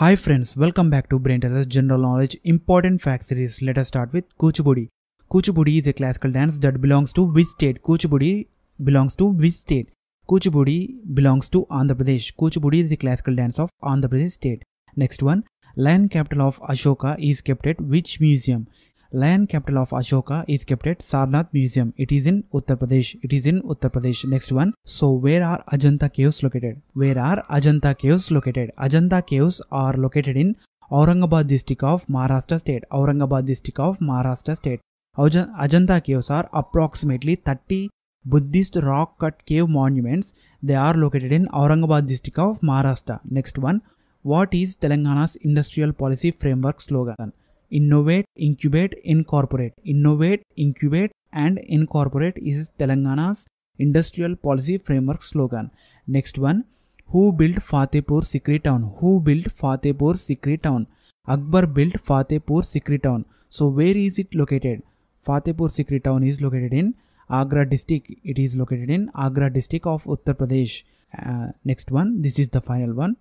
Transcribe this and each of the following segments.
Hi friends, welcome back to Brain Teller's General Knowledge Important Fact Series. Let us start with Kuchipudi. Kuchipudi is a classical dance that belongs to which state? Kuchipudi belongs to which state? Kuchipudi belongs to Andhra Pradesh. Kuchipudi is the classical dance of Andhra Pradesh state. Next one, lion capital of Ashoka is kept at which museum? Lion capital of Ashoka is kept at Sarnath Museum. It is in Uttar Pradesh. It is in Uttar Pradesh. Next one. So where are Ajanta caves located? Where are Ajanta caves located? Ajanta caves are located in Aurangabad district of Maharashtra state. Aurangabad district of Maharashtra state. Ajanta caves are approximately 30 Buddhist rock cut cave monuments. They are located in Aurangabad district of Maharashtra. Next one. What is Telangana's industrial policy framework slogan? Innovate, incubate, incorporate. Innovate, incubate, and incorporate is Telangana's industrial policy framework slogan. Next one. Who built Fatehpur Sikri town? Who built Fatehpur Sikri town? Akbar built Fatehpur Sikri town. So where is it located? Fatehpur Sikri town is located in Agra district. It is located in Agra district of Uttar Pradesh. Uh, next one. This is the final one.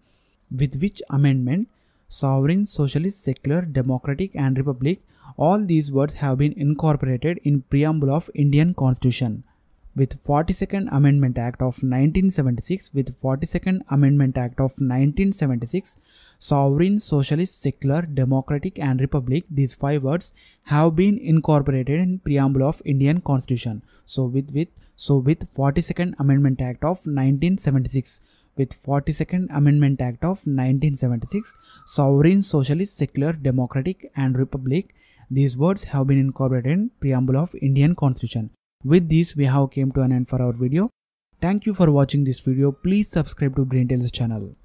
With which amendment? Sovereign, socialist, secular, democratic, and republic. All these words have been incorporated in preamble of Indian Constitution. With 42nd Amendment Act of 1976, with 42nd Amendment Act of 1976, sovereign, socialist, secular, democratic, and republic. These five words have been incorporated in preamble of Indian Constitution. So with with so with 42nd Amendment Act of 1976 with 42nd Amendment Act of 1976, sovereign, socialist, secular, democratic, and republic. These words have been incorporated in preamble of Indian Constitution. With this, we have came to an end for our video. Thank you for watching this video. Please subscribe to Tales channel.